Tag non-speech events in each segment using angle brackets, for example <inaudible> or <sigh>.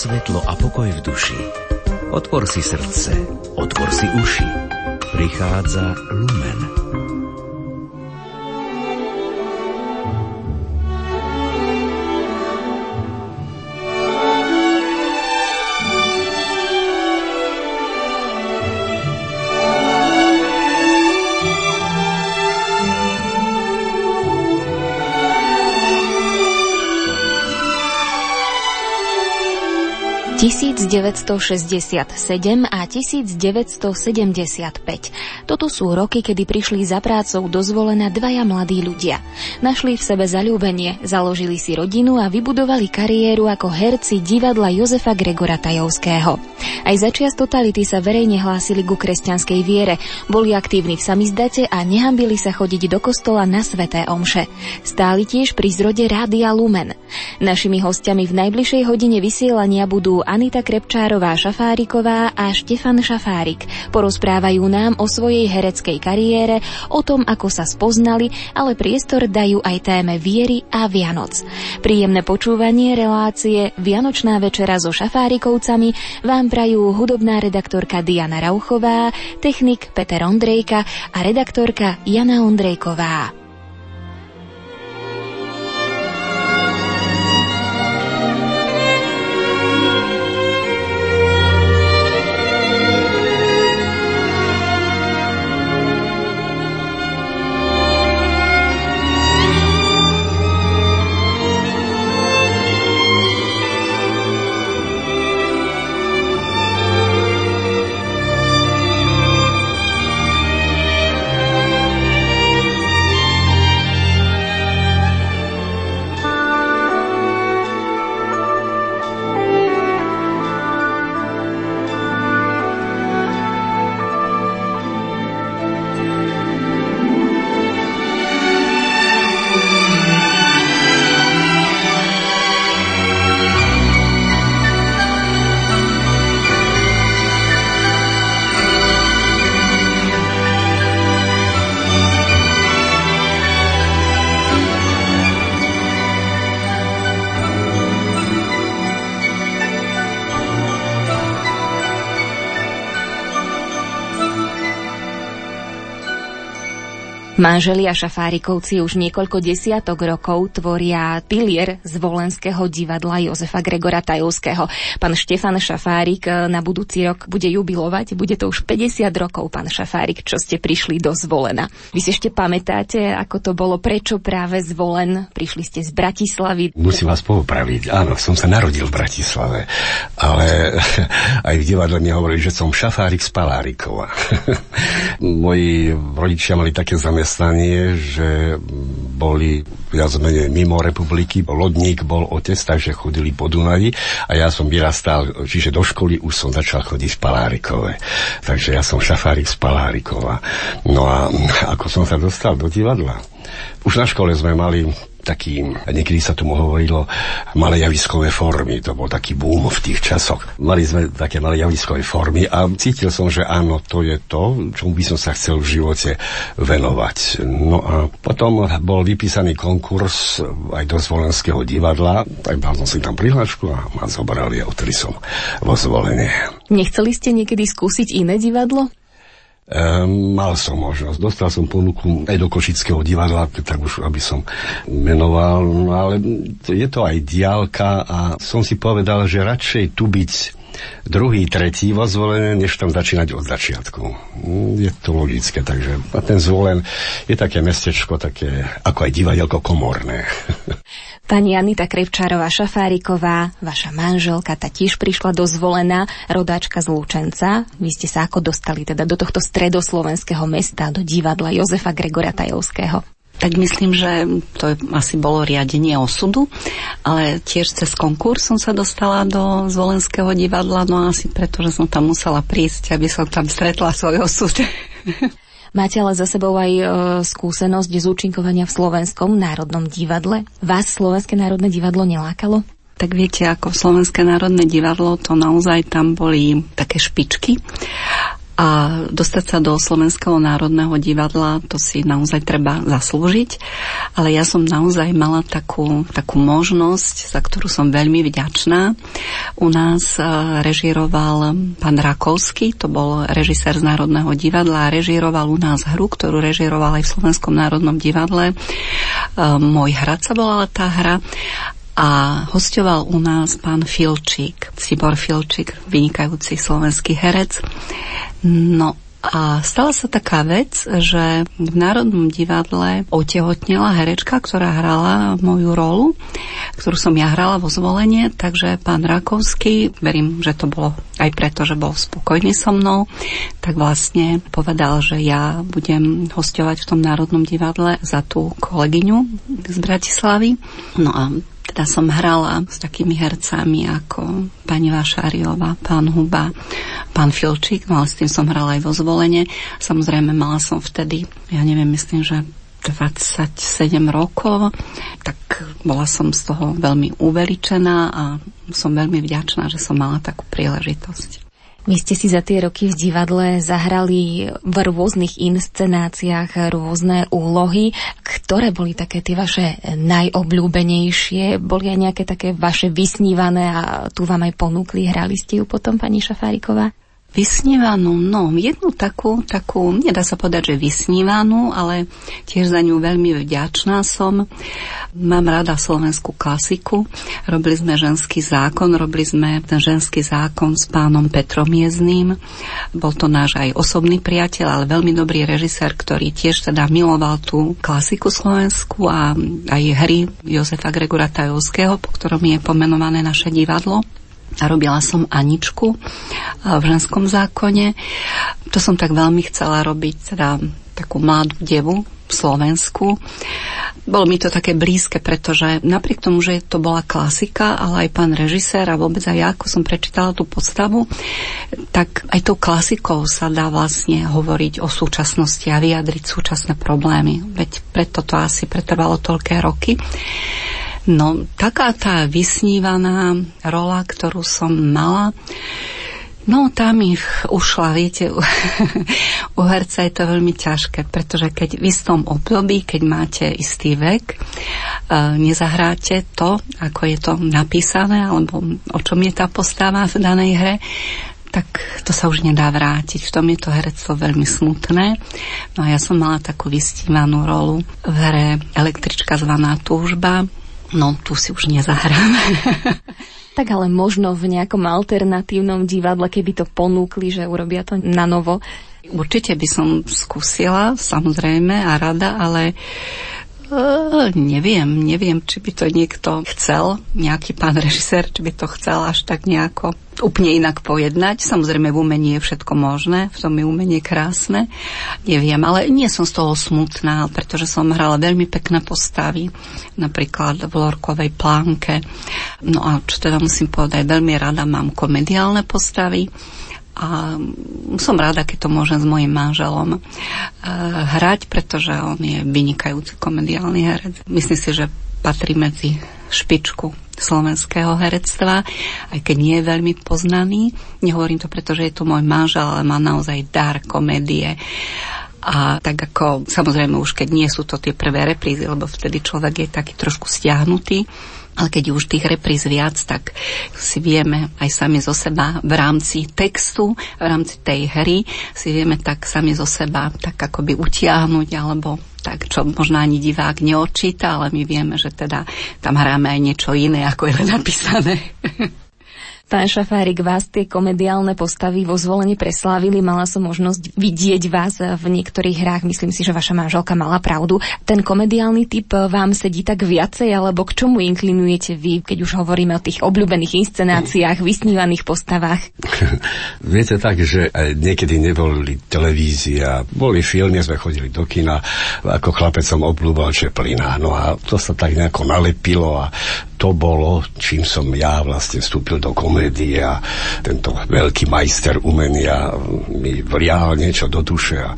svetlo a pokoj v duši. Otvor si srdce, otvor si uši. Prichádza 1967 a 1975. Toto sú roky, kedy prišli za prácou dozvolená dvaja mladí ľudia. Našli v sebe zalúbenie, založili si rodinu a vybudovali kariéru ako herci divadla Jozefa Gregora Tajovského. Aj za čias totality sa verejne hlásili ku kresťanskej viere, boli aktívni v samizdate a nehambili sa chodiť do kostola na sveté omše. Stáli tiež pri zrode Rádia Lumen. Našimi hostiami v najbližšej hodine vysielania budú Anita Krepčárová Šafáriková a Štefan Šafárik. Porozprávajú nám o svojej hereckej kariére, o tom, ako sa spoznali, ale priestor dajú aj téme viery a Vianoc. Príjemné počúvanie relácie Vianočná večera so Šafárikovcami vám prajú hudobná redaktorka Diana Rauchová, technik Peter Ondrejka a redaktorka Jana Ondrejková. Manželia Šafárikovci už niekoľko desiatok rokov tvoria pilier z volenského divadla Jozefa Gregora Tajovského. Pán Štefan Šafárik eh, na budúci rok bude jubilovať, bude to už 50 rokov, pán Šafárik, čo ste prišli do Zvolena. Vy si ešte pamätáte, ako to bolo, prečo práve Zvolen? Prišli ste z Bratislavy. Musím vás popraviť, áno, som sa narodil v Bratislave, ale <laughs> aj v divadle mi hovorili, že som Šafárik z Palárikova. <laughs> Moji rodičia mali také zamestnanie zamestnanie, že boli viac menej mimo republiky, lodník bol otec, takže chodili po Dunaji a ja som vyrastal, čiže do školy už som začal chodiť v Palárikove. Takže ja som šafárik z Palárikova. No a ako som sa dostal do divadla? Už na škole sme mali taký, niekedy sa tomu hovorilo, malé javiskové formy. To bol taký boom v tých časoch. Mali sme také malé javiskové formy a cítil som, že áno, to je to, čomu by som sa chcel v živote venovať. No a potom bol vypísaný konkurs aj do Zvolenského divadla, tak dal som si tam prihlášku a ma zobrali a odtedy som vo zvolenie. Nechceli ste niekedy skúsiť iné divadlo? Um, mal som možnosť. Dostal som ponuku aj do Košického divadla, tak už aby som menoval, no ale je to aj diálka a som si povedal, že radšej tu byť druhý, tretí vo zvolené, než tam začínať od začiatku. Je to logické, takže a ten zvolen je také mestečko, také ako aj divadielko komorné. <laughs> Pani Anita Krevčárová Šafáriková, vaša manželka, tá tiež prišla do zvolená, rodáčka z Lúčenca. Vy ste sa ako dostali teda do tohto stredoslovenského mesta, do divadla Jozefa Gregora Tajovského? Tak myslím, že to asi bolo riadenie osudu, ale tiež cez konkurs som sa dostala do Zvolenského divadla, no asi preto, že som tam musela prísť, aby som tam stretla svoj osud. <laughs> Máte ale za sebou aj e, skúsenosť z účinkovania v Slovenskom národnom divadle. Vás Slovenské národné divadlo nelákalo? Tak viete, ako Slovenské národné divadlo, to naozaj tam boli také špičky. A dostať sa do Slovenského národného divadla, to si naozaj treba zaslúžiť. Ale ja som naozaj mala takú, takú možnosť, za ktorú som veľmi vďačná. U nás režiroval pán Rakovský, to bol režisér z Národného divadla a režiroval u nás hru, ktorú režiroval aj v Slovenskom národnom divadle. Môj hrad sa volala tá hra a hostoval u nás pán Filčík, Sibor Filčík, vynikajúci slovenský herec. No a stala sa taká vec, že v Národnom divadle otehotnela herečka, ktorá hrala moju rolu, ktorú som ja hrala vo zvolenie, takže pán Rakovský, verím, že to bolo aj preto, že bol spokojný so mnou, tak vlastne povedal, že ja budem hostovať v tom Národnom divadle za tú kolegyňu z Bratislavy. No a teda som hrala s takými hercami ako pani Vašáriová, pán Huba, pán Filčík, no ale s tým som hrala aj vo zvolenie. Samozrejme, mala som vtedy, ja neviem, myslím, že 27 rokov, tak bola som z toho veľmi uveličená a som veľmi vďačná, že som mala takú príležitosť. Vy ste si za tie roky v divadle zahrali v rôznych inscenáciách rôzne úlohy. Ktoré boli také tie vaše najobľúbenejšie? Boli aj nejaké také vaše vysnívané a tu vám aj ponúkli? Hrali ste ju potom, pani Šafáriková? Vysnívanú, no jednu takú, takú, nedá sa povedať, že vysnívanú, ale tiež za ňu veľmi vďačná som. Mám rada slovenskú klasiku. Robili sme ženský zákon, robili sme ten ženský zákon s pánom Petrom Jezným. Bol to náš aj osobný priateľ, ale veľmi dobrý režisér, ktorý tiež teda miloval tú klasiku slovensku a aj hry Jozefa Gregora Tajovského, po ktorom je pomenované naše divadlo robila som Aničku v ženskom zákone. To som tak veľmi chcela robiť, teda takú mladú devu v Slovensku. Bolo mi to také blízke, pretože napriek tomu, že to bola klasika, ale aj pán režisér a vôbec aj ja, ako som prečítala tú postavu, tak aj tou klasikou sa dá vlastne hovoriť o súčasnosti a vyjadriť súčasné problémy. Veď preto to asi pretrvalo toľké roky. No, taká tá vysnívaná rola, ktorú som mala, No, tam ich ušla, viete, u, <laughs> u herca je to veľmi ťažké, pretože keď v istom období, keď máte istý vek, uh, nezahráte to, ako je to napísané, alebo o čom je tá postava v danej hre, tak to sa už nedá vrátiť. V tom je to herectvo veľmi smutné. No a ja som mala takú vystívanú rolu v hre Električka zvaná Túžba, No, tu si už nezahrám. <laughs> tak ale možno v nejakom alternatívnom divadle, keby to ponúkli, že urobia to na novo. Určite by som skúsila, samozrejme, a rada, ale Uh, neviem, neviem, či by to niekto chcel, nejaký pán režisér, či by to chcel až tak nejako úplne inak pojednať. Samozrejme, v umení je všetko možné, v tom je umenie krásne. Neviem, ale nie som z toho smutná, pretože som hrala veľmi pekné postavy, napríklad v Lorkovej plánke. No a čo teda musím povedať, veľmi rada mám komediálne postavy a som rada, keď to môžem s mojim manželom uh, hrať, pretože on je vynikajúci komediálny herec. Myslím si, že patrí medzi špičku slovenského herectva, aj keď nie je veľmi poznaný. Nehovorím to, pretože je to môj manžel, ale má naozaj dar komédie. A tak ako, samozrejme už keď nie sú to tie prvé reprízy, lebo vtedy človek je taký trošku stiahnutý, ale keď už tých repríz viac, tak si vieme aj sami zo seba v rámci textu, v rámci tej hry, si vieme tak sami zo seba tak akoby utiahnuť alebo tak, čo možno ani divák neočíta, ale my vieme, že teda tam hráme aj niečo iné, ako je napísané. <laughs> Pán Šafárik, vás tie komediálne postavy vo zvolení preslávili. Mala som možnosť vidieť vás v niektorých hrách. Myslím si, že vaša manželka mala pravdu. Ten komediálny typ vám sedí tak viacej, alebo k čomu inklinujete vy, keď už hovoríme o tých obľúbených inscenáciách, vysnívaných postavách? <laughs> Viete tak, že niekedy neboli televízia, boli filmy, sme chodili do kina. Ako chlapec som obľúbal Čeplina. No a to sa tak nejako nalepilo a to bolo, čím som ja vlastne vstúpil do komedie komédie a tento veľký majster umenia mi vrial niečo do duše a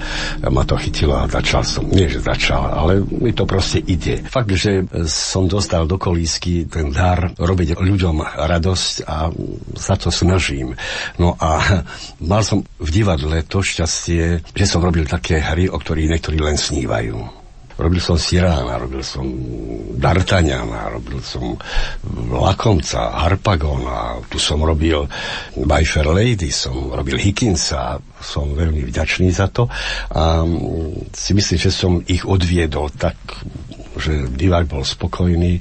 ma to chytilo a začal som, nie že začal, ale mi to proste ide. Fakt, že som dostal do kolísky ten dar robiť ľuďom radosť a sa to snažím. No a mal som v divadle to šťastie, že som robil také hry, o ktorých niektorí len snívajú. Robil som Sirána, robil som D'Artagnana, robil som Lakomca, Harpagona, tu som robil My Fair Lady, som robil Hickinsa, som veľmi vďačný za to a si myslím, že som ich odviedol tak, že divák bol spokojný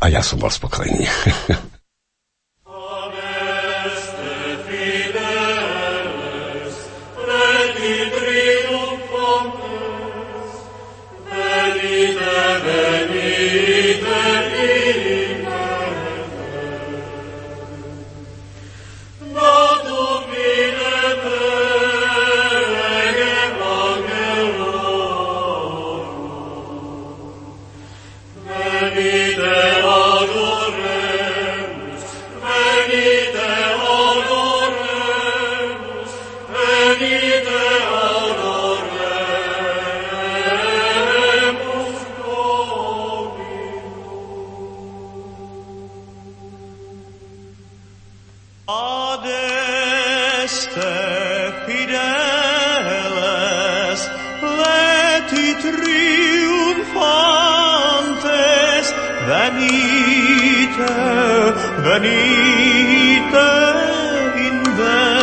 a ja som bol spokojný. <laughs> pre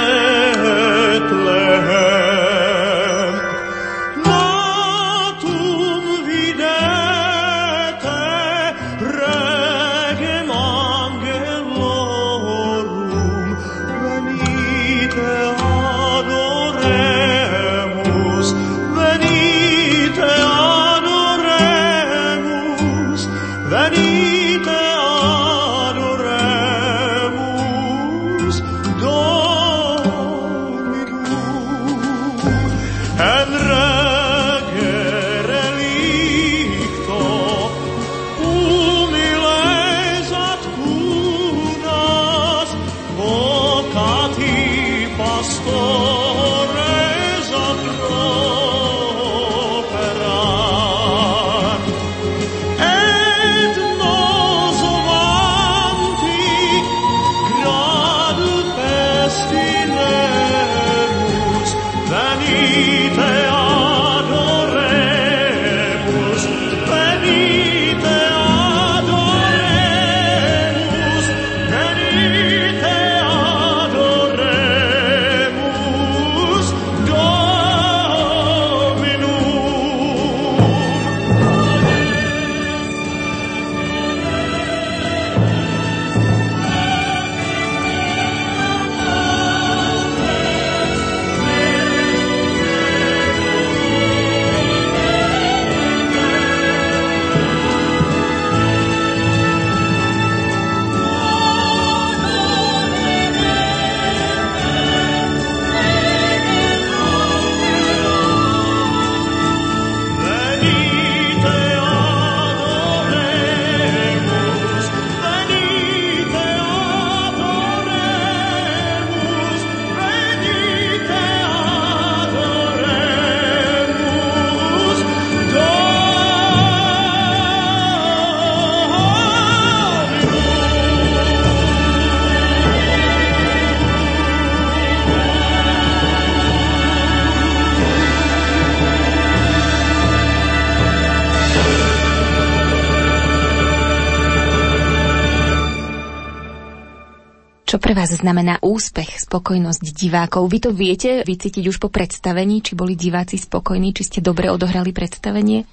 vás znamená úspech, spokojnosť divákov? Vy to viete vycítiť už po predstavení, či boli diváci spokojní, či ste dobre odohrali predstavenie?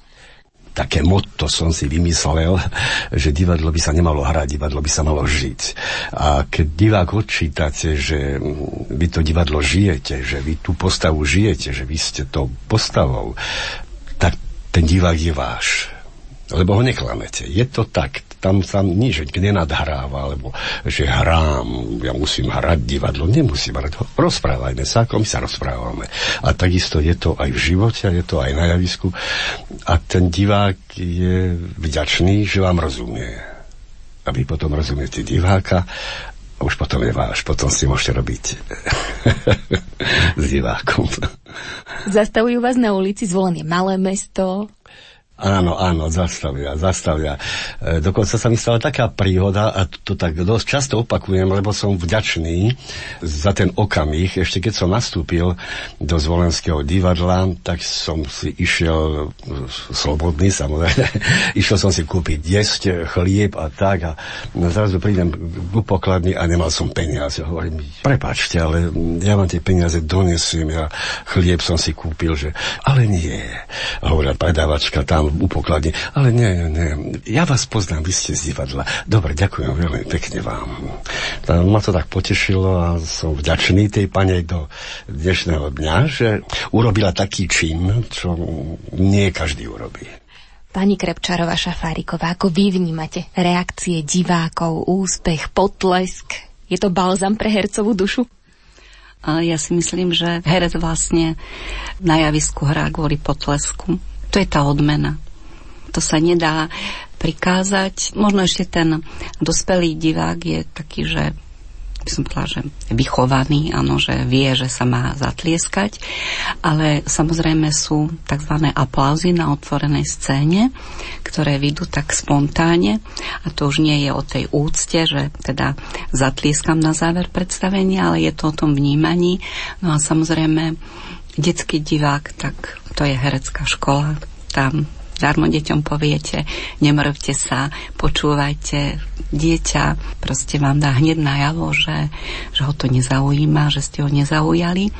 také motto som si vymyslel, že divadlo by sa nemalo hrať, divadlo by sa malo žiť. A keď divák odčítate, že vy to divadlo žijete, že vy tú postavu žijete, že vy ste to postavou, tak ten divák je váš. Lebo ho neklamete. Je to tak tam sa nič nenadhráva, alebo že hrám, ja musím hrať divadlo, nemusím hrať, rozprávajme sa, ako my sa rozprávame. A takisto je to aj v živote, je to aj na javisku. A ten divák je vďačný, že vám rozumie. A vy potom rozumiete diváka už potom je váš, potom si môžete robiť <laughs> s divákom. Zastavujú vás na ulici, zvolené malé mesto, Áno, áno, zastavia, zastavia. E, dokonca sa mi stala taká príhoda, a to, to tak dosť často opakujem, lebo som vďačný za ten okamih. Ešte keď som nastúpil do Zvolenského divadla, tak som si išiel, slobodný samozrejme, <laughs> išiel som si kúpiť jesť, chlieb a tak a zrazu prídem k pokladni a nemal som peniaze. Hovorím, prepáčte, ale ja vám tie peniaze donesiem, ja chlieb som si kúpil, že ale nie. Hovoria predávačka tam u pokladne. Ale nie, nie, ja vás poznám, vy ste z divadla. Dobre, ďakujem veľmi pekne vám. Ma to tak potešilo a som vďačný tej pane do dnešného dňa, že urobila taký čin, čo nie každý urobí. Pani Krepčarová Šafáriková, ako vy vnímate reakcie divákov, úspech, potlesk? Je to balzam pre hercovú dušu? Ja si myslím, že herec vlastne na javisku hrá kvôli potlesku. To je tá odmena. To sa nedá prikázať. Možno ešte ten dospelý divák je taký, že by som povedala, že vychovaný, áno, že vie, že sa má zatlieskať, ale samozrejme sú tzv. aplauzy na otvorenej scéne, ktoré vidú tak spontáne a to už nie je o tej úcte, že teda zatlieskam na záver predstavenia, ale je to o tom vnímaní. No a samozrejme detský divák, tak to je herecká škola, tam darmo deťom poviete, nemrvte sa, počúvajte, dieťa. Proste vám dá hneď najavo, že, že ho to nezaujíma, že ste ho nezaujali.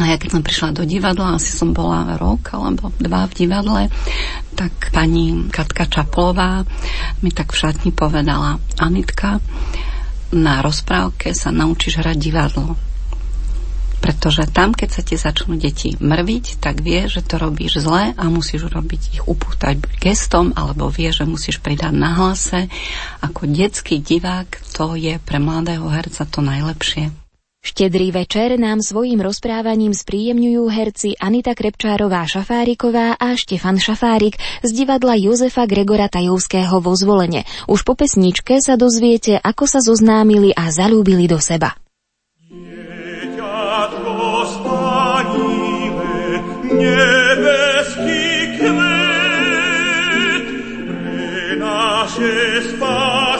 No ja keď som prišla do divadla, asi som bola rok alebo dva v divadle, tak pani Katka Čaplová mi tak v šatni povedala, Anitka, na rozprávke sa naučíš hrať divadlo pretože tam, keď sa ti začnú deti mrviť, tak vie, že to robíš zle a musíš robiť ich upútať gestom, alebo vie, že musíš pridať na hlase. Ako detský divák to je pre mladého herca to najlepšie. Štedrý večer nám svojim rozprávaním spríjemňujú herci Anita Krepčárová Šafáriková a Štefan Šafárik z divadla Jozefa Gregora Tajovského vo zvolenie. Už po pesničke sa dozviete, ako sa zoznámili a zalúbili do seba. Niebieski kwiat przynasie spasenie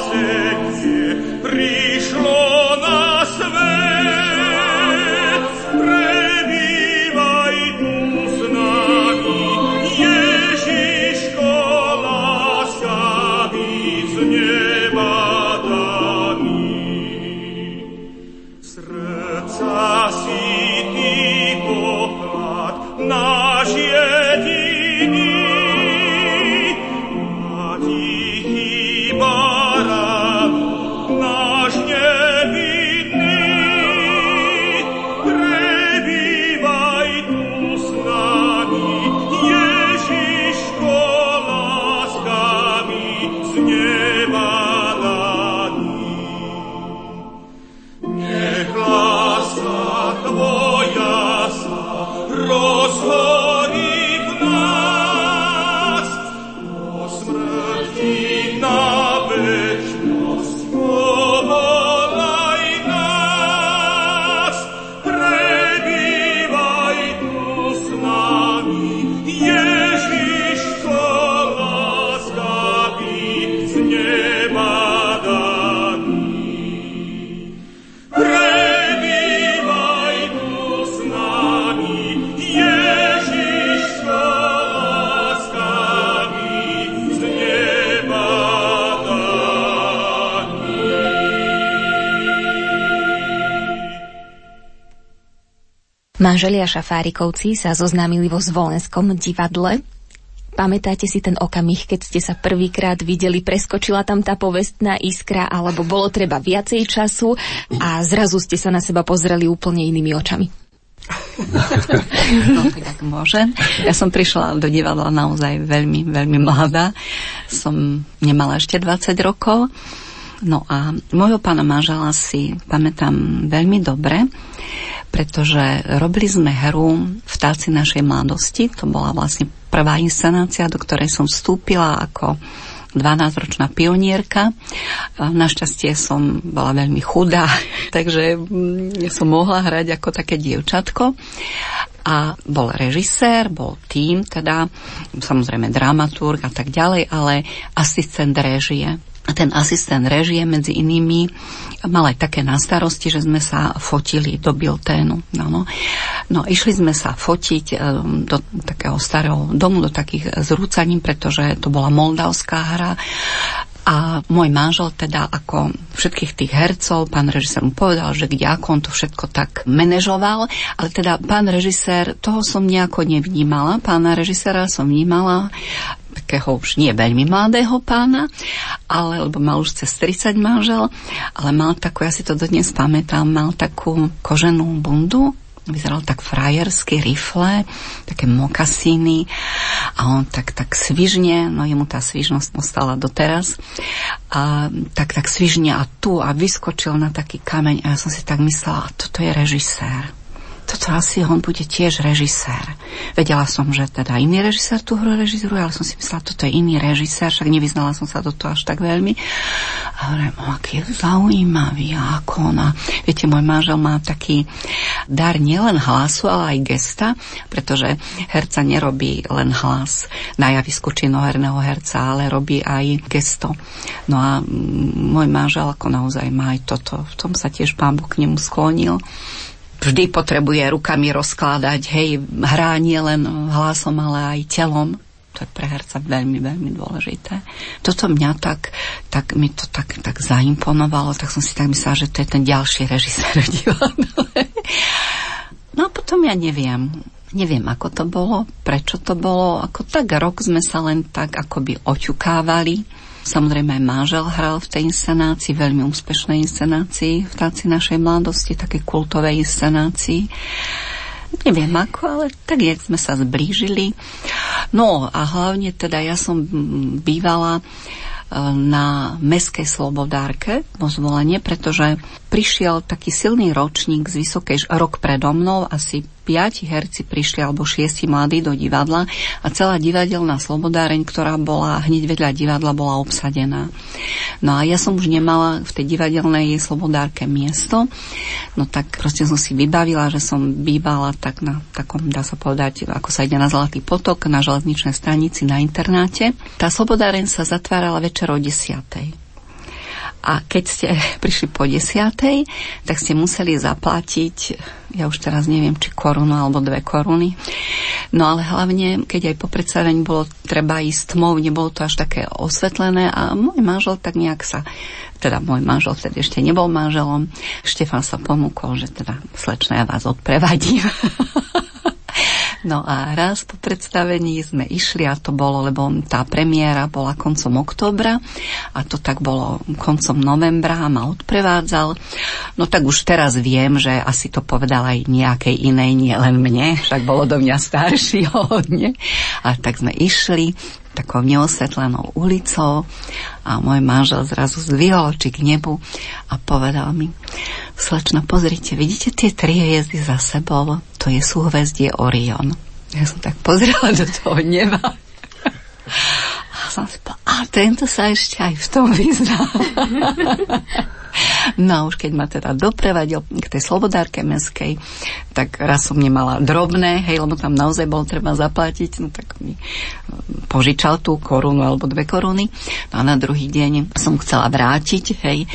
Manželia Šafárikovci sa zoznámili vo Zvolenskom divadle. Pamätáte si ten okamih, keď ste sa prvýkrát videli, preskočila tam tá povestná iskra, alebo bolo treba viacej času a zrazu ste sa na seba pozreli úplne inými očami? <laughs> No, tak môžem. Ja som prišla do divadla naozaj veľmi, veľmi mladá. Som nemala ešte 20 rokov. No a môjho pána manžela si pamätám veľmi dobre, pretože robili sme hru Vtáci našej mladosti. To bola vlastne prvá inscenácia, do ktorej som vstúpila ako 12-ročná pionierka. Našťastie som bola veľmi chudá, <laughs> takže mm, som mohla hrať ako také dievčatko a bol režisér, bol tým, teda samozrejme dramaturg a tak ďalej, ale asistent režie. Ten asistent režie medzi inými mal aj také na starosti, že sme sa fotili do bilténu. No, no. išli sme sa fotiť e, do takého starého domu, do takých zrúcaním, pretože to bola moldavská hra a môj manžel teda ako všetkých tých hercov, pán režisér mu povedal, že kde ako on to všetko tak manažoval, ale teda pán režisér, toho som nejako nevnímala, pána režiséra som vnímala takého už nie veľmi mladého pána, ale, lebo mal už cez 30 manžel, ale mal takú, ja si to dodnes pamätám, mal takú koženú bundu, vyzeral tak frajersky, rifle, také mokasíny a on tak, tak svižne, no jemu tá svižnosť ostala doteraz, a tak, tak svižne a tu a vyskočil na taký kameň a ja som si tak myslela, toto je režisér toto asi on bude tiež režisér. Vedela som, že teda iný režisér tú hru režiséruje, ale som si myslela, toto je iný režisér, však nevyznala som sa do toho až tak veľmi. A hovorím, aký je zaujímavý ako ona. Viete, môj manžel má taký dar nielen hlasu, ale aj gesta, pretože herca nerobí len hlas na javisku činoherného herca, ale robí aj gesto. No a môj manžel ako naozaj má aj toto. V tom sa tiež pán Boh k nemu sklonil vždy potrebuje rukami rozkladať, hej, hrá nie len hlasom, ale aj telom. To je pre herca veľmi, veľmi dôležité. Toto mňa tak, tak mi to tak, tak zaimponovalo, tak som si tak myslela, že to je ten ďalší režisér. <laughs> No a potom ja neviem, neviem, ako to bolo, prečo to bolo, ako tak rok sme sa len tak akoby oťukávali Samozrejme aj manžel hral v tej inscenácii, veľmi úspešnej inscenácii v táci našej mladosti, také kultovej inscenácii. Neviem ako, ale tak, jak sme sa zblížili. No a hlavne teda ja som bývala na Meskej Slobodárke vo zvolenie, pretože prišiel taký silný ročník z Vysokej, rok predo mnou, asi piati herci prišli, alebo šiesti mladí do divadla a celá divadelná slobodáreň, ktorá bola hneď vedľa divadla, bola obsadená. No a ja som už nemala v tej divadelnej slobodárke miesto, no tak proste som si vybavila, že som bývala tak na takom, dá sa povedať, ako sa ide na Zlatý potok, na železničnej stanici na internáte. Tá slobodáreň sa zatvárala večer o desiatej. A keď ste <laughs> prišli po desiatej, tak ste museli zaplatiť, ja už teraz neviem, či korunu alebo dve koruny. No ale hlavne, keď aj po predstavení bolo treba ísť tmou, nebolo to až také osvetlené a môj manžel tak nejak sa teda môj manžel vtedy ešte nebol manželom. Štefan sa ponúkol, že teda slečna ja vás odprevadím. <laughs> No a raz po predstavení sme išli a to bolo, lebo tá premiéra bola koncom októbra a to tak bolo koncom novembra a ma odprevádzal. No tak už teraz viem, že asi to povedal aj nejakej inej, nie len mne, však bolo do mňa starší <laughs> hodne. A tak sme išli takou neosvetlenou ulicou a môj manžel zrazu zdvihol oči k nebu a povedal mi, slečno, pozrite, vidíte tie tri hviezdy za sebou? To je súhvezdie Orion. Ja som tak pozrela do toho neba. A som si povedala, a tento sa ešte aj v tom vyzná. <laughs> No a už keď ma teda doprevadil k tej slobodárke meskej, tak raz som nemala drobné, hej, lebo tam naozaj bolo treba zaplatiť, no tak mi požičal tú korunu alebo dve koruny. No a na druhý deň som chcela vrátiť, hej,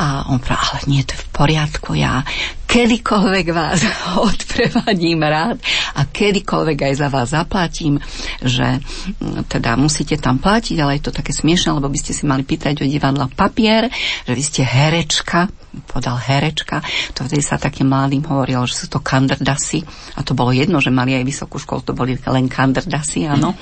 a on povedal, ale nie, to je v poriadku, ja kedykoľvek vás <laughs> odprevadím rád a kedykoľvek aj za vás zaplatím, že mm, teda musíte tam platiť, ale je to také smiešne, lebo by ste si mali pýtať o divadla papier, že vy ste herečka, podal herečka, to vtedy sa takým mladým hovorilo, že sú to kandrdasy. A to bolo jedno, že mali aj vysokú školu, to boli len kandrdasy, áno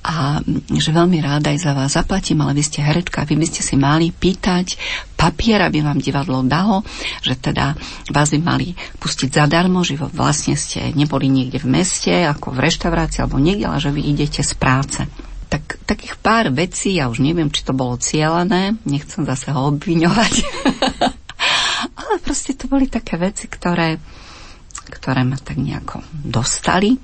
a že veľmi ráda aj za vás zaplatím, ale vy ste herečka, vy by ste si mali pýtať papier, aby vám divadlo dalo, že teda vás by mali pustiť zadarmo, že vlastne ste neboli niekde v meste, ako v reštaurácii alebo niekde, ale že vy idete z práce. Tak, takých pár vecí, ja už neviem, či to bolo cieľané, nechcem zase ho obviňovať, <laughs> ale proste to boli také veci, ktoré, ktoré ma tak nejako dostali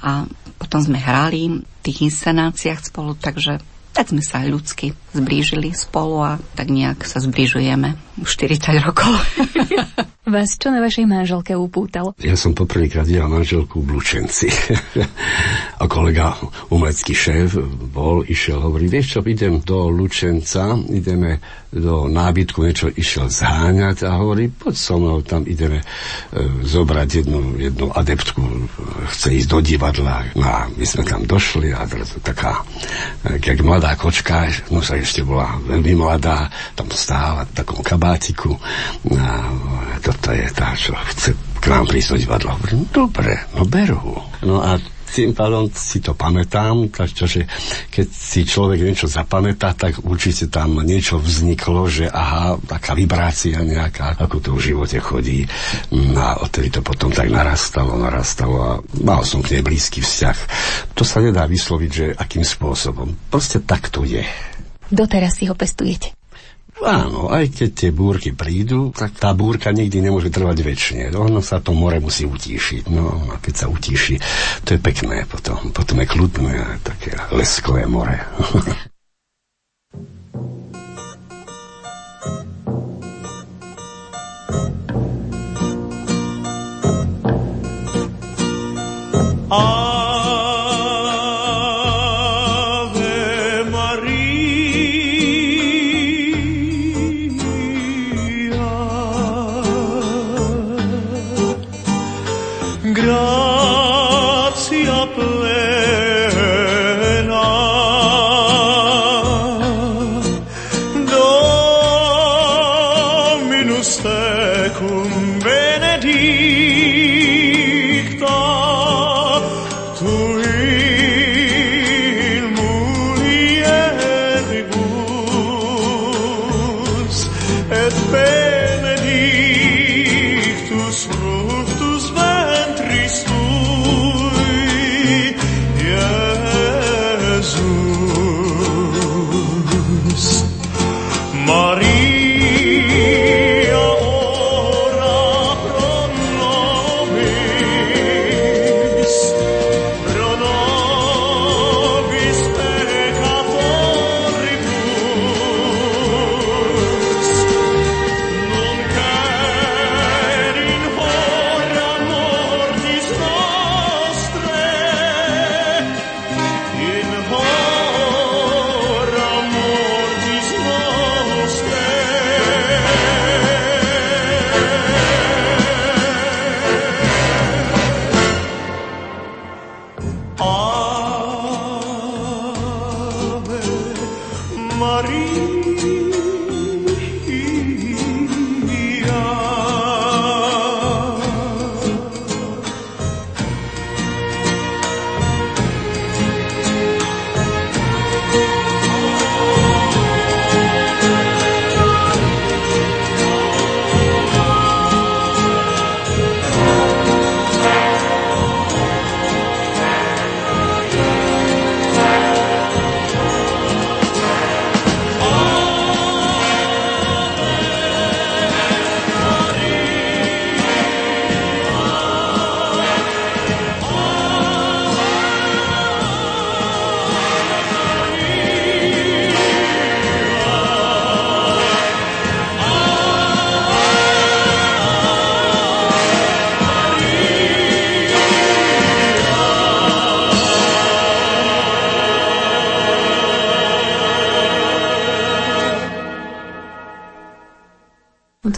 a potom sme hrali tých inscenáciách spolu, takže tak sme sa ľudsky zblížili spolu a tak nejak sa zbližujeme už 40 rokov. <laughs> Vás čo na vašej manželke upútal? Ja som poprvýkrát videl manželku v Lučenci. a kolega, umelecký šéf, bol, išiel, hovorí, vieš čo, idem do Lučenca, ideme do nábytku, niečo išiel zháňať a hovorí, poď so mnou, tam ideme e, zobrať jednu, jednu adeptku, chce ísť do divadla. No a my sme tam došli a taká, e, jak mladá kočka, no sa ešte bola veľmi mladá, tam stála v takom kabátiku. A to to je tá, čo chce k nám prísť do divadla. Hovorím, dobre, no berú. No a tým pádom si to pamätám, takže keď si človek niečo zapamätá, tak určite tam niečo vzniklo, že aha, taká vibrácia nejaká, ako to v živote chodí. No a odtedy to potom tak narastalo, narastalo a mal som k nej blízky vzťah. To sa nedá vysloviť, že akým spôsobom. Proste tak to je. Doteraz si ho pestujete. Áno, aj keď tie búrky prídu, tak tá búrka nikdy nemôže trvať väčšine. Ono sa to more musí utíšiť. No a keď sa utíši, to je pekné potom. Potom je kľudné, také leskové more. <laughs>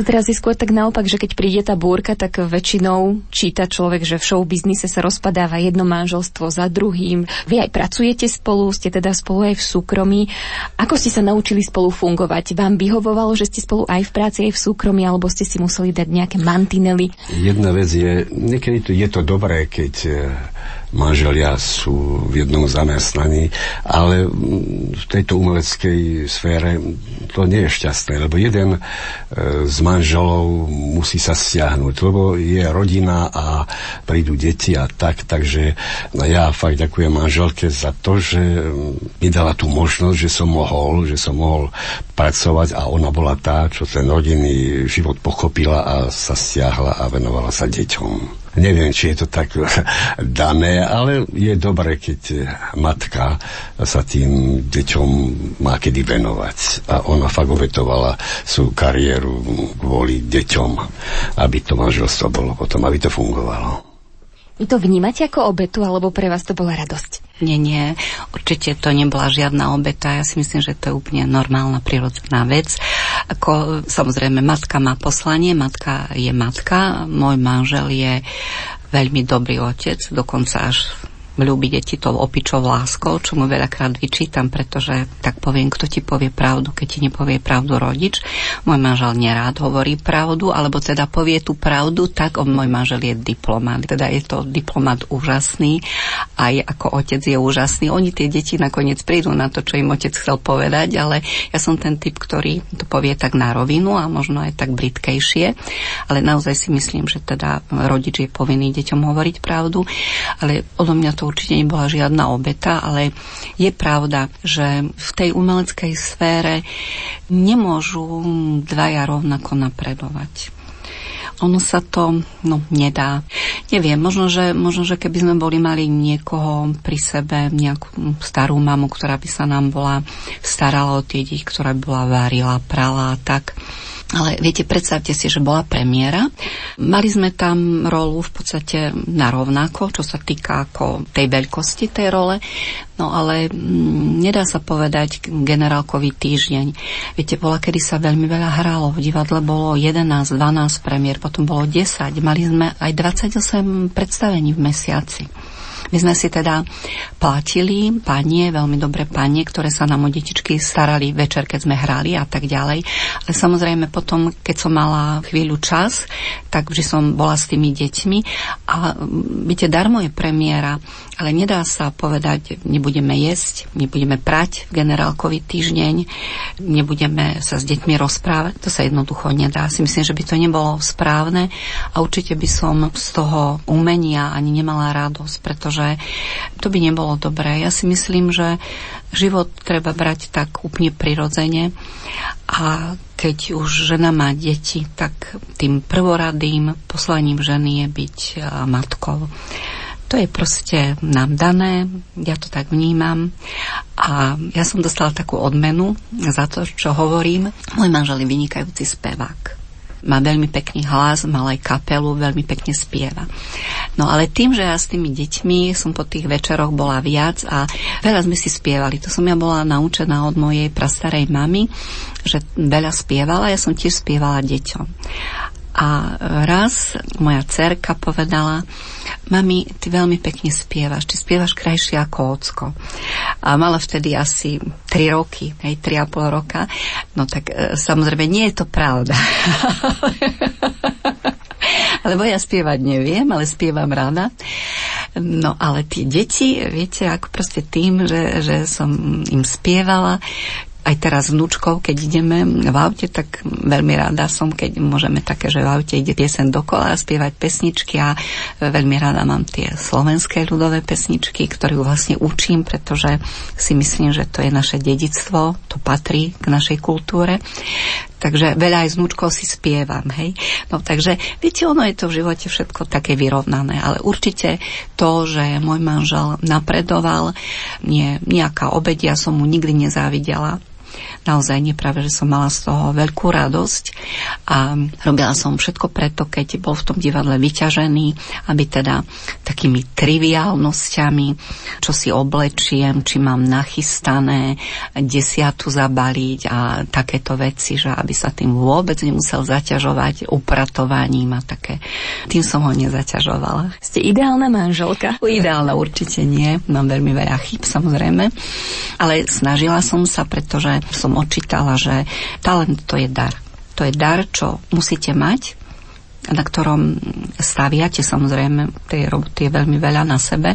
to teraz je skôr tak naopak, že keď príde tá búrka, tak väčšinou číta človek, že v show biznise sa rozpadáva jedno manželstvo za druhým. Vy aj pracujete spolu, ste teda spolu aj v súkromí. Ako ste sa naučili spolu fungovať? Vám vyhovovalo, že ste spolu aj v práci, aj v súkromí, alebo ste si museli dať nejaké mantinely? Jedna vec je, niekedy to je to dobré, keď manželia sú v jednom zamestnaní, ale v tejto umeleckej sfére to nie je šťastné, lebo jeden e, z manželov musí sa stiahnuť, lebo je rodina a prídu deti a tak, takže ja fakt ďakujem manželke za to, že mi dala tú možnosť, že som mohol, že som mohol pracovať a ona bola tá, čo ten rodinný život pochopila a sa stiahla a venovala sa deťom. Neviem, či je to tak <laughs> dané, ale je dobré, keď matka sa tým deťom má kedy venovať. A ona fakt obetovala svoju kariéru kvôli deťom, aby to manželstvo bolo potom, aby to fungovalo. Vy to vnímate ako obetu, alebo pre vás to bola radosť? Nie, nie, určite to nebola žiadna obeta. Ja si myslím, že to je úplne normálna, prirodzená vec. Ako, samozrejme, matka má poslanie, matka je matka, môj manžel je veľmi dobrý otec, dokonca až ľúbi deti to opičou láskou, čo mu veľakrát vyčítam, pretože tak poviem, kto ti povie pravdu, keď ti nepovie pravdu rodič. Môj manžel nerád hovorí pravdu, alebo teda povie tú pravdu, tak on, môj manžel je diplomat. Teda je to diplomat úžasný, aj ako otec je úžasný. Oni tie deti nakoniec prídu na to, čo im otec chcel povedať, ale ja som ten typ, ktorý to povie tak na rovinu a možno aj tak britkejšie. Ale naozaj si myslím, že teda rodič je povinný deťom hovoriť pravdu, ale odo mňa to to určite nebola žiadna obeta, ale je pravda, že v tej umeleckej sfére nemôžu dvaja rovnako napredovať ono sa to no, nedá. Neviem, možno že, možno, že keby sme boli mali niekoho pri sebe, nejakú starú mamu, ktorá by sa nám bola starala o tie deti, ktorá by bola varila, prala a tak, ale viete, predstavte si, že bola premiéra. Mali sme tam rolu v podstate na rovnako, čo sa týka ako tej veľkosti tej role. No ale m, mm, nedá sa povedať generálkový týždeň. Viete, bola, kedy sa veľmi veľa hralo. V divadle bolo 11, 12 premiér, potom bolo 10. Mali sme aj 28 predstavení v mesiaci. My sme si teda platili panie, veľmi dobré panie, ktoré sa nám o detičky starali večer, keď sme hrali a tak ďalej. Ale samozrejme potom, keď som mala chvíľu čas, tak vždy som bola s tými deťmi a viete, darmo je premiéra, ale nedá sa povedať, nebudeme jesť, nebudeme prať v generálkový týždeň, nebudeme sa s deťmi rozprávať. To sa jednoducho nedá. Si myslím, že by to nebolo správne a určite by som z toho umenia ani nemala radosť, pretože že to by nebolo dobré. Ja si myslím, že život treba brať tak úplne prirodzene a keď už žena má deti, tak tým prvoradým poslaním ženy je byť matkou. To je proste nám dané, ja to tak vnímam a ja som dostala takú odmenu za to, čo hovorím. Môj manžel je vynikajúci spevák má veľmi pekný hlas, mal aj kapelu, veľmi pekne spieva. No ale tým, že ja s tými deťmi som po tých večeroch bola viac a veľa sme si spievali. To som ja bola naučená od mojej prastarej mamy, že veľa spievala, ja som tiež spievala deťom. A raz moja cerka povedala, mami, ty veľmi pekne spievaš, ty spievaš krajšie ako ocko. A mala vtedy asi 3 roky, hej, 3,5 roka. No tak e, samozrejme nie je to pravda. <laughs> Lebo ja spievať neviem, ale spievam rada. No ale tie deti, viete, ako proste tým, že, že som im spievala, aj teraz vnúčkou, keď ideme v aute, tak veľmi rada som, keď môžeme také, že v aute ide piesen dokola a spievať pesničky a veľmi rada mám tie slovenské ľudové pesničky, ktoré vlastne učím, pretože si myslím, že to je naše dedictvo, to patrí k našej kultúre. Takže veľa aj s si spievam, hej. No takže, viete, ono je to v živote všetko také vyrovnané, ale určite to, že môj manžel napredoval, nie, nejaká obedia som mu nikdy nezávidela naozaj nie práve, že som mala z toho veľkú radosť a robila som všetko preto, keď bol v tom divadle vyťažený, aby teda takými triviálnosťami, čo si oblečiem, či mám nachystané, desiatu zabaliť a takéto veci, že aby sa tým vôbec nemusel zaťažovať upratovaním a také. Tým som ho nezaťažovala. Ste ideálna manželka? Ideálna určite nie. Mám veľmi veľa chyb, samozrejme. Ale snažila som sa, pretože som odčítala, že talent to je dar. To je dar, čo musíte mať, na ktorom staviate samozrejme, tej roboty je veľmi veľa na sebe,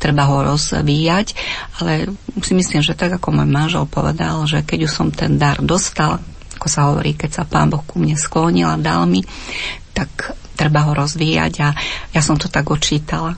treba ho rozvíjať, ale si myslím, že tak ako môj manžel povedal, že keď už som ten dar dostal, ako sa hovorí, keď sa pán Boh ku mne sklonil a dal mi, tak treba ho rozvíjať a ja som to tak odčítala.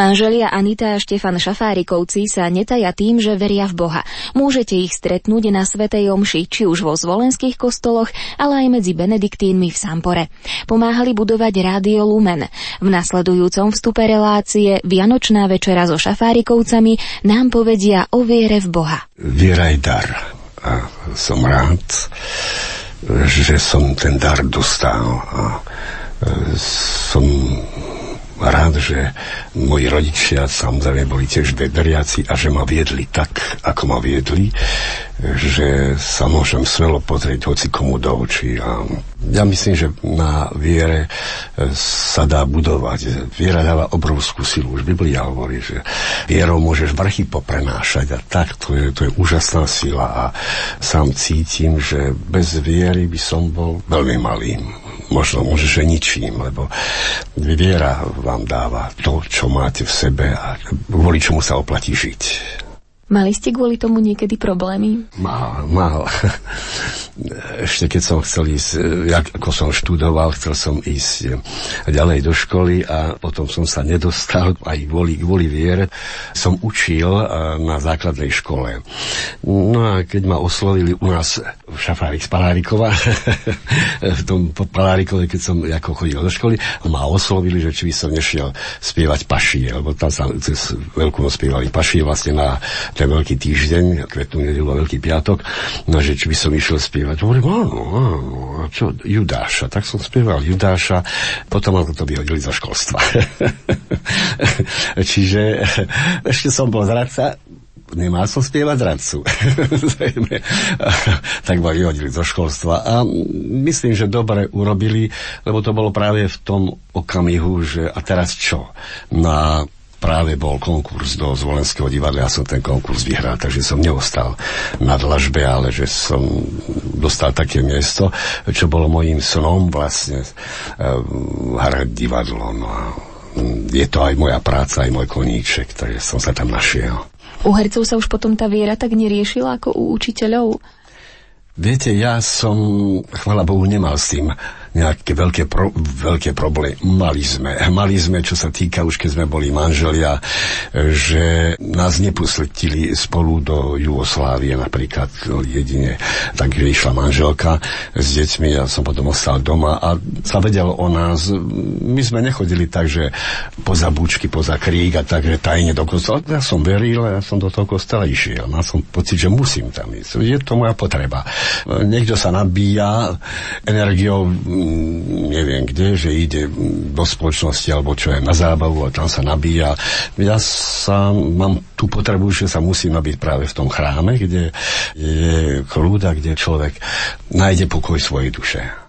Manželia Anita a Štefan Šafárikovci sa netaja tým, že veria v Boha. Môžete ich stretnúť na Svetej Omši, či už vo zvolenských kostoloch, ale aj medzi benediktínmi v Sampore. Pomáhali budovať Rádio Lumen. V nasledujúcom vstupe relácie Vianočná večera so Šafárikovcami nám povedia o viere v Boha. Viera je dar. A som rád, že som ten dar dostal. A e, som rád, že moji rodičia samozrejme boli tiež vedriaci a že ma viedli tak, ako ma viedli, že sa môžem smelo pozrieť hoci komu do očí. A ja myslím, že na viere e, sa dá budovať. Viera dáva obrovskú silu. Už Biblia hovorí, že vierou môžeš vrchy poprenášať a tak, to je, to je úžasná sila a sám cítim, že bez viery by som bol veľmi malým možno môže, že ničím, lebo viera vám dáva to, čo máte v sebe a kvôli čomu sa oplatí žiť. Mali ste kvôli tomu niekedy problémy? Mal, mal. <laughs> Ešte keď som chcel ísť, ako som študoval, chcel som ísť ďalej do školy a potom som sa nedostal, aj kvôli, kvôli viere, som učil na základnej škole. No a keď ma oslovili u nás v Šafárik z Palárikova, <laughs> v tom Palárikove, keď som ako chodil do školy, ma oslovili, že či by som nešiel spievať pašie, lebo tam sa cez veľkú spievali pašie vlastne na ten veľký týždeň, kvetnú nedelu a veľký piatok, no že či by som išiel spievať. Hovorím, áno, áno, a čo, Judáša. Tak som spieval Judáša, potom ma to vyhodili zo školstva. <laughs> Čiže <laughs> ešte som bol zradca, nemal som spievať zradcu. <laughs> tak ma vyhodili zo školstva. A myslím, že dobre urobili, lebo to bolo práve v tom okamihu, že a teraz čo? Na práve bol konkurs do Zvolenského divadla, ja som ten konkurs vyhral, takže som neostal na dlažbe, ale že som dostal také miesto, čo bolo mojím snom vlastne hrať divadlo. No a je to aj moja práca, aj môj koníček, takže som sa tam našiel. U hercov sa už potom tá viera tak neriešila ako u učiteľov? Viete, ja som, chvala Bohu, nemal s tým nejaké veľké, pro, veľké problémy. Mali sme. Mali sme, čo sa týka, už keď sme boli manželia, že nás nepustili spolu do Jugoslávie napríklad jedine. Takže išla manželka s deťmi, ja som potom ostal doma a sa vedelo o nás. My sme nechodili tak, že poza bučky, poza krík a tak, že tajne do kostola. Ja som veril ja som do toho kostola išiel. Mal som pocit, že musím tam ísť. Je to moja potreba. Niekto sa nabíja energiou neviem kde, že ide do spoločnosti alebo čo je na zábavu a tam sa nabíja. Ja sa mám tú potrebu, že sa musím nabiť práve v tom chráme, kde je kľúda, kde človek nájde pokoj svojej duše.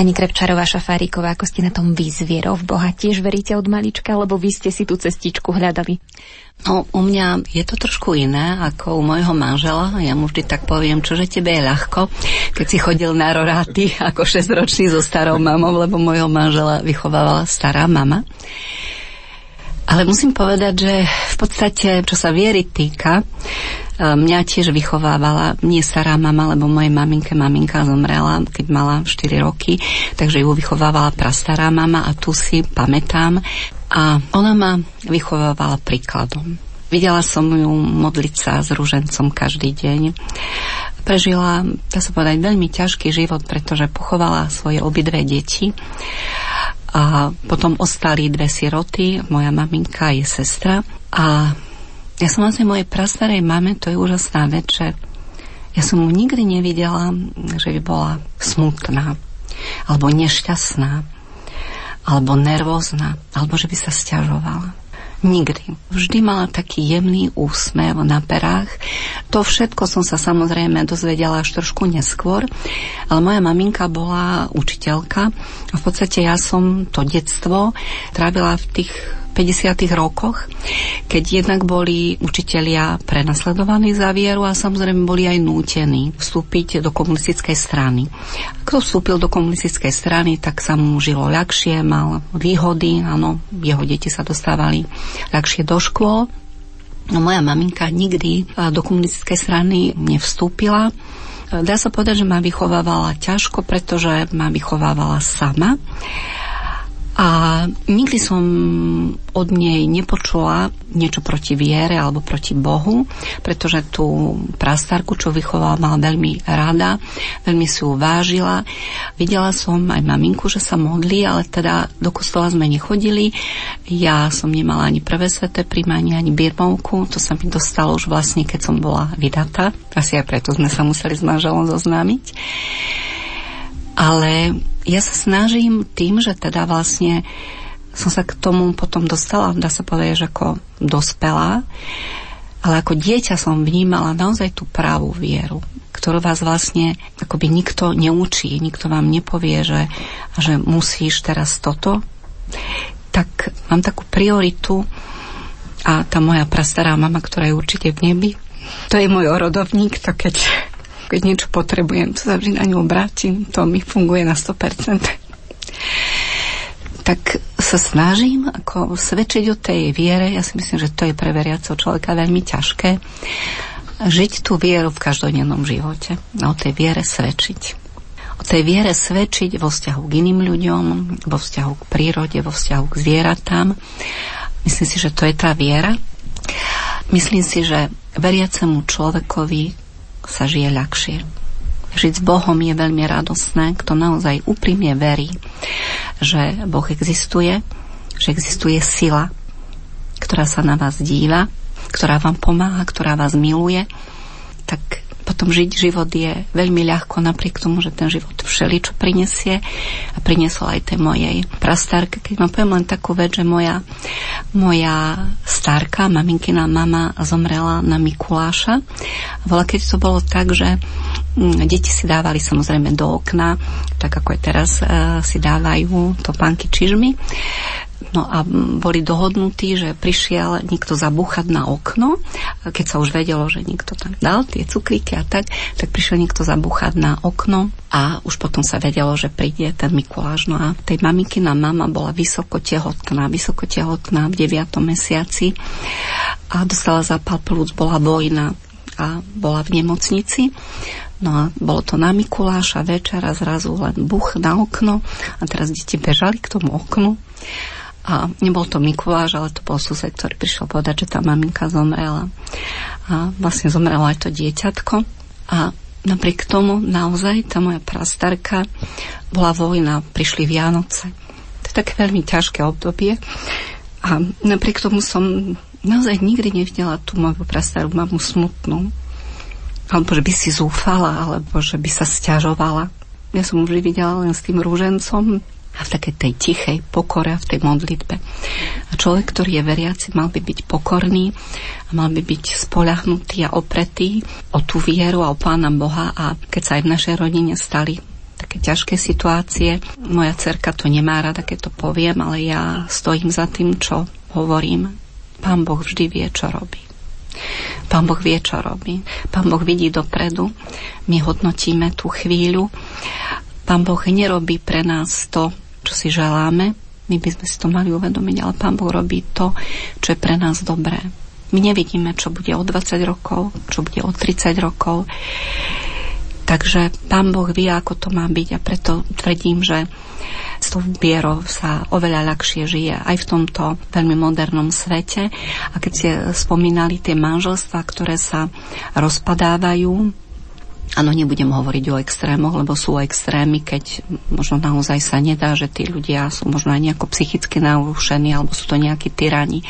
Pani Krepčarová Šafáriková, ako ste na tom vy v Boha? Tiež veríte od malička, lebo vy ste si tú cestičku hľadali? No, u mňa je to trošku iné ako u môjho manžela. Ja mu vždy tak poviem, čože tebe je ľahko, keď si chodil na roráty ako 6-ročný so starou mamou, lebo môjho manžela vychovávala stará mama. Ale musím povedať, že v podstate, čo sa viery týka, Mňa tiež vychovávala nie stará mama, lebo mojej maminke maminka zomrela, keď mala 4 roky, takže ju vychovávala prastará mama a tu si pamätám. A ona ma vychovávala príkladom. Videla som ju modliť sa s ružencom každý deň. Prežila, dá sa povedať, veľmi ťažký život, pretože pochovala svoje obidve deti. A potom ostali dve siroty, moja maminka je sestra. A ja som vlastne mojej prastarej mame, to je úžasná vec, že ja som mu nikdy nevidela, že by bola smutná, alebo nešťastná, alebo nervózna, alebo že by sa stiažovala. Nikdy. Vždy mala taký jemný úsmev na perách. To všetko som sa samozrejme dozvedela až trošku neskôr, ale moja maminka bola učiteľka v podstate ja som to detstvo trávila v tých 50. rokoch, keď jednak boli učitelia prenasledovaní za vieru a samozrejme boli aj nútení vstúpiť do komunistickej strany. Kto vstúpil do komunistickej strany, tak sa mu žilo ľahšie, mal výhody, áno, jeho deti sa dostávali ľahšie do škôl. No moja maminka nikdy do komunistickej strany nevstúpila. Dá sa povedať, že ma vychovávala ťažko, pretože ma vychovávala sama. A nikdy som od nej nepočula niečo proti viere alebo proti Bohu, pretože tú prastarku, čo vychovala, mala veľmi rada, veľmi si ju vážila. Videla som aj maminku, že sa modlí, ale teda do kostola sme nechodili. Ja som nemala ani prvé sveté príjmanie, ani birmovku. To sa mi dostalo už vlastne, keď som bola vydatá. Asi aj preto sme sa museli s manželom zoznámiť. Ale ja sa snažím tým, že teda vlastne som sa k tomu potom dostala, dá sa povedať, že ako dospelá, ale ako dieťa som vnímala naozaj tú pravú vieru, ktorú vás vlastne akoby nikto neučí, nikto vám nepovie, že, že musíš teraz toto. Tak mám takú prioritu a tá moja prastará mama, ktorá je určite v nebi, to je môj orodovník, to keď keď niečo potrebujem, to sa vždy na ňu obrátim, to mi funguje na 100%. Tak sa snažím ako svedčiť o tej viere, ja si myslím, že to je pre veriaceho človeka veľmi ťažké, žiť tú vieru v každodennom živote a o tej viere svedčiť. O tej viere svedčiť vo vzťahu k iným ľuďom, vo vzťahu k prírode, vo vzťahu k zvieratám. Myslím si, že to je tá viera. Myslím si, že veriacemu človekovi sa žije ľahšie. Žiť s Bohom je veľmi radosné, kto naozaj úprimne verí, že Boh existuje, že existuje sila, ktorá sa na vás díva, ktorá vám pomáha, ktorá vás miluje, tak potom žiť život je veľmi ľahko napriek tomu, že ten život všeli, čo prinesie a priniesol aj tej mojej prastárke. Keď vám poviem len takú vec, že moja, moja starka, maminkina mama zomrela na Mikuláša. Bola, keď to bolo tak, že mm, deti si dávali samozrejme do okna, tak ako aj teraz uh, si dávajú topánky čižmy. No a boli dohodnutí, že prišiel niekto zabúchať na okno, keď sa už vedelo, že niekto tam dal tie cukríky a tak, tak prišiel niekto zabúchať na okno a už potom sa vedelo, že príde ten Mikuláš. No a tej mamikina mama bola vysoko tehotná, vysoko tehotná v 9. mesiaci a dostala zápal plúc, bola vojna a bola v nemocnici. No a bolo to na Mikuláša večer a zrazu len buch na okno a teraz deti bežali k tomu oknu a nebol to Mikuláš, ale to bol sused, ktorý prišiel povedať, že tá maminka zomrela. A vlastne zomrelo aj to dieťatko. A napriek tomu naozaj tá moja prastarka bola vojna, prišli Vianoce. To je také veľmi ťažké obdobie. A napriek tomu som naozaj nikdy nevidela tú moju prastarú mamu smutnú. Alebo že by si zúfala, alebo že by sa stiažovala. Ja som už videla len s tým rúžencom, a v takej tej tichej pokore a v tej modlitbe. A človek, ktorý je veriaci, mal by byť pokorný a mal by byť spolahnutý a opretý o tú vieru a o Pána Boha a keď sa aj v našej rodine stali také ťažké situácie. Moja cerka to nemá rada, keď to poviem, ale ja stojím za tým, čo hovorím. Pán Boh vždy vie, čo robí. Pán Boh vie, čo robí. Pán Boh vidí dopredu. My hodnotíme tú chvíľu. Pán Boh nerobí pre nás to, čo si želáme. My by sme si to mali uvedomiť, ale Pán Boh robí to, čo je pre nás dobré. My nevidíme, čo bude o 20 rokov, čo bude o 30 rokov. Takže Pán Boh vie, ako to má byť a preto tvrdím, že s tou vierou sa oveľa ľahšie žije aj v tomto veľmi modernom svete. A keď ste spomínali tie manželstva, ktoré sa rozpadávajú, Áno, nebudem hovoriť o extrémoch, lebo sú extrémy, keď možno naozaj sa nedá, že tí ľudia sú možno aj nejako psychicky narušení, alebo sú to nejakí tyrani.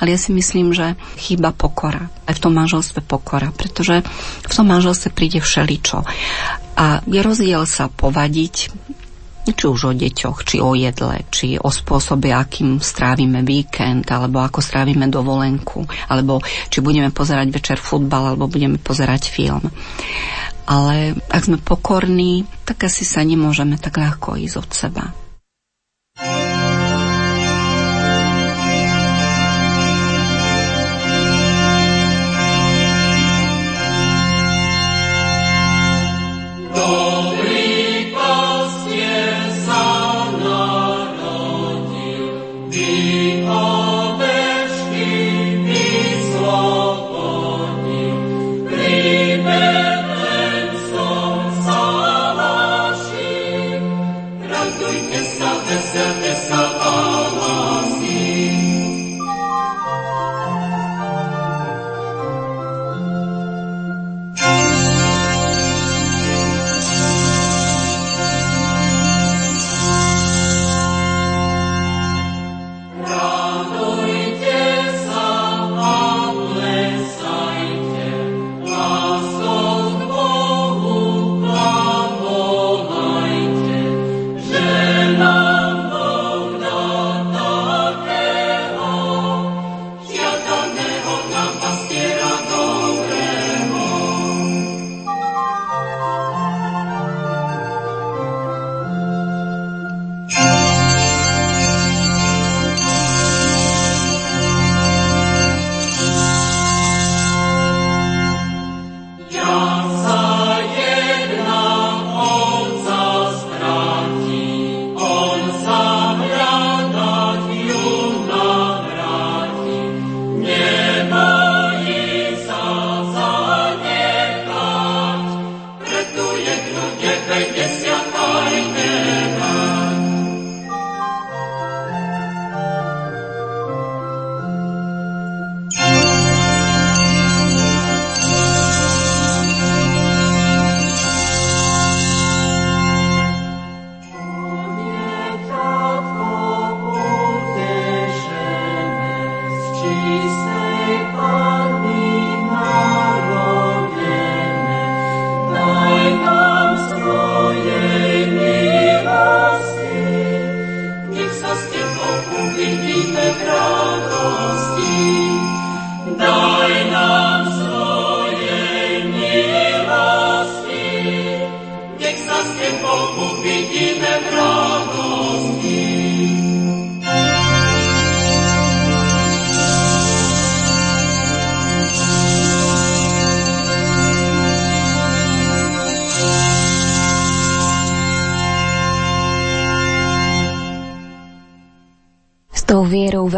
Ale ja si myslím, že chýba pokora. Aj v tom manželstve pokora, pretože v tom manželstve príde všeličo. A je rozdiel sa povadiť či už o deťoch, či o jedle, či o spôsobe, akým strávime víkend, alebo ako strávime dovolenku, alebo či budeme pozerať večer futbal, alebo budeme pozerať film. Ale ak sme pokorní, tak asi sa nemôžeme tak ľahko ísť od seba.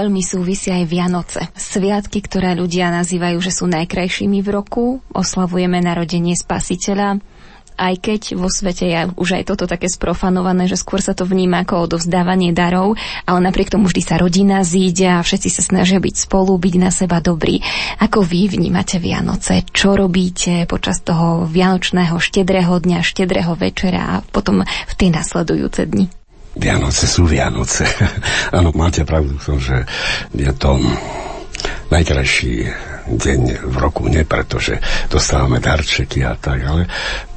Veľmi súvisia aj Vianoce. Sviatky, ktoré ľudia nazývajú, že sú najkrajšími v roku. Oslavujeme narodenie spasiteľa. Aj keď vo svete je už aj toto také sprofanované, že skôr sa to vníma ako odovzdávanie darov, ale napriek tomu vždy sa rodina zíde a všetci sa snažia byť spolu, byť na seba dobrí. Ako vy vnímate Vianoce? Čo robíte počas toho Vianočného štedrého dňa, štedrého večera a potom v tie nasledujúce dni? Vianoce sú Vianoce. <laughs> Áno, máte pravdu v tom, že je to najkrajší deň v roku, nie preto, že dostávame darčeky a tak, ale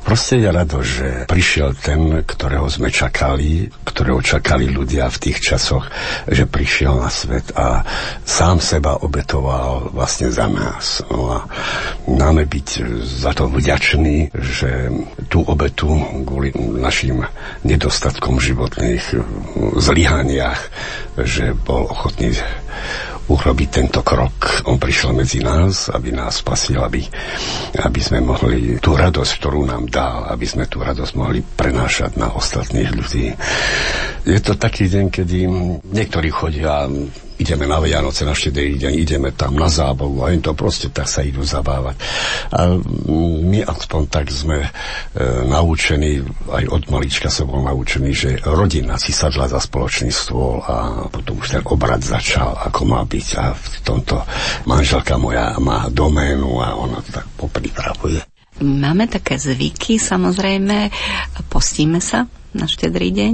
Proste je rado, že prišiel ten, ktorého sme čakali, ktorého čakali ľudia v tých časoch, že prišiel na svet a sám seba obetoval vlastne za nás. No a máme byť za to vďační, že tú obetu kvôli našim nedostatkom životných zlyhaniach, že bol ochotný urobiť tento krok. On prišiel medzi nás, aby nás spasil, aby, aby sme mohli tú radosť, ktorú nám dal, aby sme tú radosť mohli prenášať na ostatných ľudí. Je to taký deň, kedy niektorí chodia ideme na Vianoce, na štedrý deň, ideme tam na zábavu a im to proste tak sa idú zabávať. A my aspoň tak sme e, naučení, aj od malička som bol naučený, že rodina si sadla za spoločný stôl a potom už ten obrad začal, ako má byť a v tomto manželka moja má doménu a ona to tak popripravuje. Máme také zvyky, samozrejme, postíme sa na štedrý deň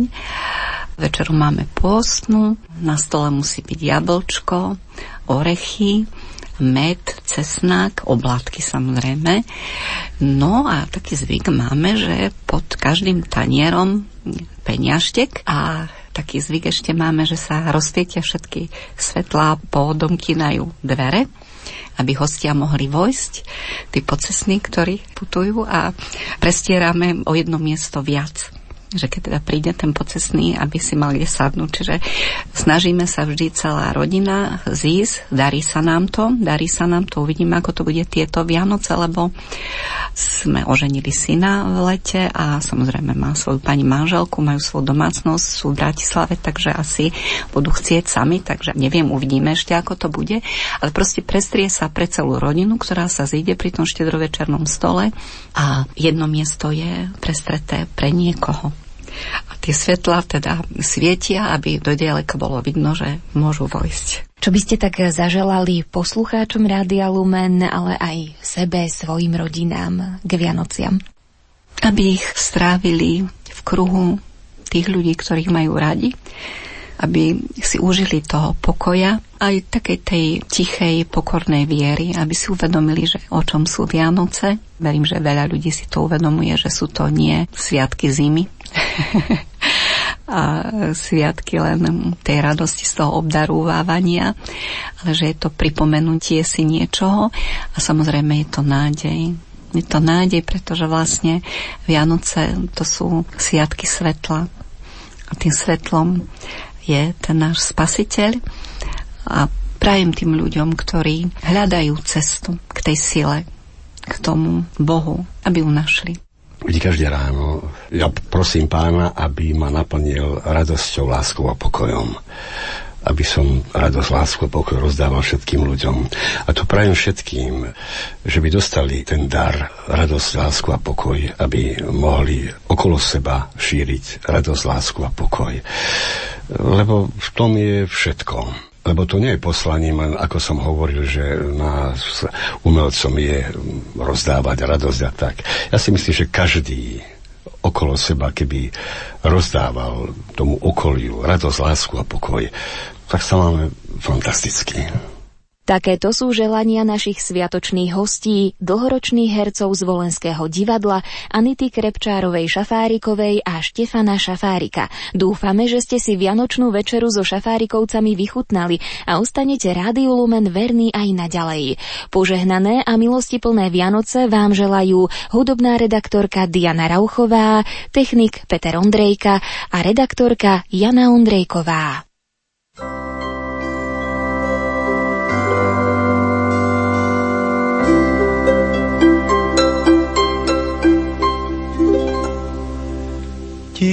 Večeru máme pôstnu, na stole musí byť jablčko, orechy, med, cesnak, oblátky samozrejme. No a taký zvyk máme, že pod každým tanierom peňažtek a taký zvyk ešte máme, že sa rozsvietia všetky svetlá, podomkynajú dvere aby hostia mohli vojsť, tí pocesní, ktorí putujú a prestierame o jedno miesto viac že keď teda príde ten pocesný, aby si mal kde sadnúť. Čiže snažíme sa vždy celá rodina zísť, darí sa nám to, darí sa nám to, uvidíme, ako to bude tieto Vianoce, lebo sme oženili syna v lete a samozrejme má svoju pani manželku, majú svoju domácnosť, sú v Bratislave, takže asi budú chcieť sami, takže neviem, uvidíme ešte, ako to bude, ale proste prestrie sa pre celú rodinu, ktorá sa zíde pri tom štedrovečernom stole a jedno miesto je prestreté pre niekoho. A tie svetla teda svietia, aby do dialeka bolo vidno, že môžu vojsť. Čo by ste tak zaželali poslucháčom Rádia Lumen, ale aj sebe, svojim rodinám k Vianociam? Aby ich strávili v kruhu tých ľudí, ktorých majú radi, aby si užili toho pokoja, aj takej tej tichej, pokornej viery, aby si uvedomili, že o čom sú Vianoce. Verím, že veľa ľudí si to uvedomuje, že sú to nie sviatky zimy, <laughs> a sviatky len tej radosti z toho obdarúvávania, ale že je to pripomenutie si niečoho a samozrejme je to nádej. Je to nádej, pretože vlastne Vianoce to sú sviatky svetla a tým svetlom je ten náš spasiteľ a prajem tým ľuďom, ktorí hľadajú cestu k tej sile, k tomu Bohu, aby ju našli. Vždy každé ráno ja prosím pána, aby ma naplnil radosťou, láskou a pokojom aby som radosť, lásku a pokoj rozdával všetkým ľuďom. A to prajem všetkým, že by dostali ten dar, radosť, lásku a pokoj, aby mohli okolo seba šíriť radosť, lásku a pokoj. Lebo v tom je všetko lebo to nie je poslaním, len ako som hovoril, že nás umelcom je rozdávať radosť a tak. Ja si myslím, že každý okolo seba, keby rozdával tomu okoliu radosť, lásku a pokoj, tak sa máme fantasticky. Takéto sú želania našich sviatočných hostí, dlhoročných hercov z Volenského divadla, Anity Krepčárovej Šafárikovej a Štefana Šafárika. Dúfame, že ste si Vianočnú večeru so Šafárikovcami vychutnali a ostanete Rádiu Lumen verný aj naďalej. Požehnané a milostiplné Vianoce vám želajú hudobná redaktorka Diana Rauchová, technik Peter Ondrejka a redaktorka Jana Ondrejková. Cicha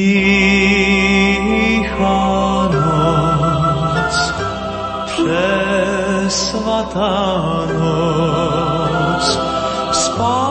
noc, przesłata noc, spała.